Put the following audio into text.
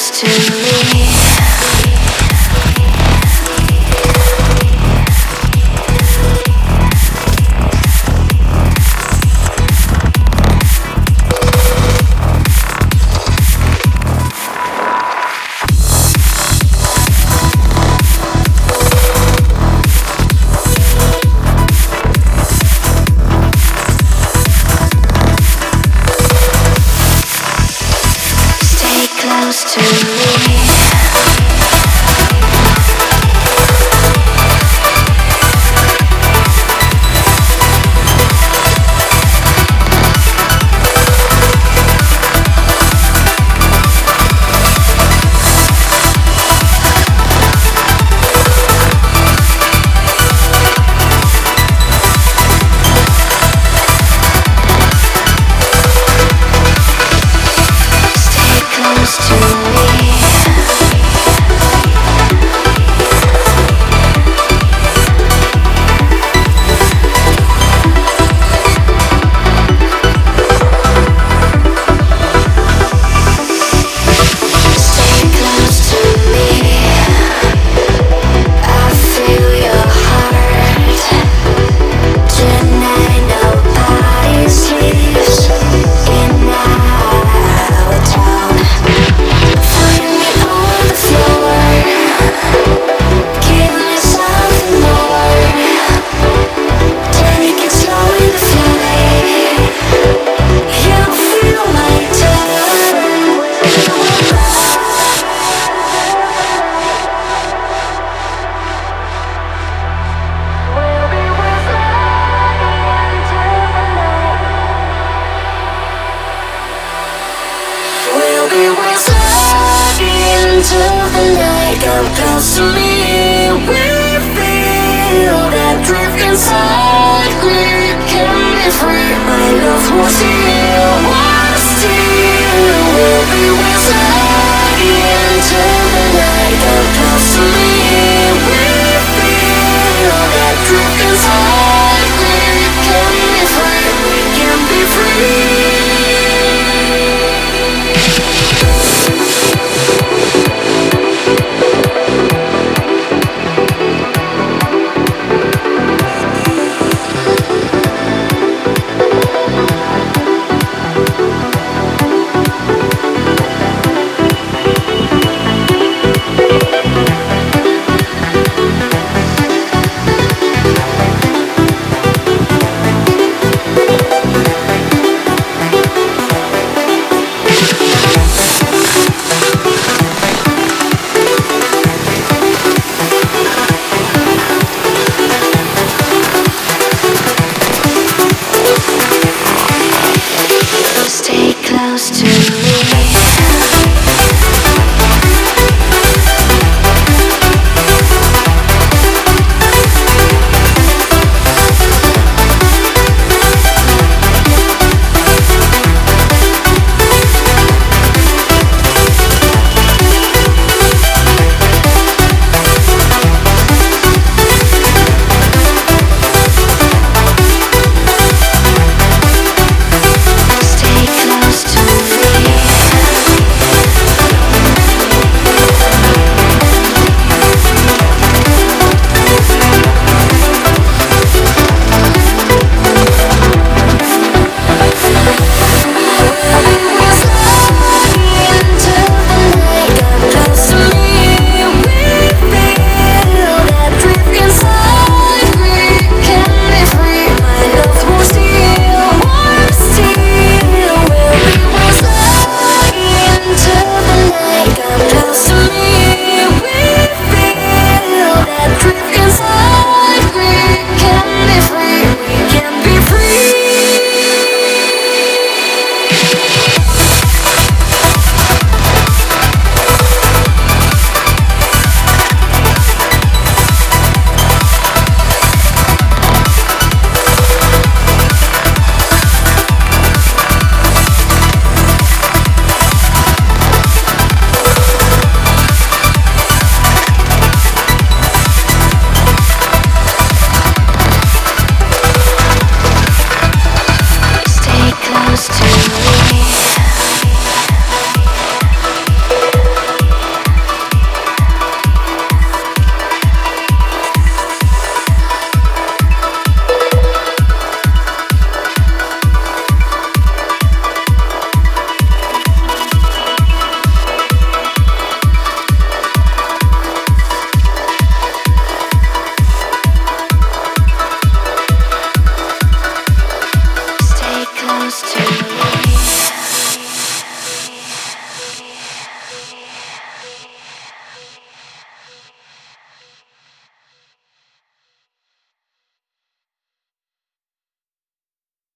close to me. Into the night. Come close to me. We feel that drift inside. We can be free. My love was here. miles to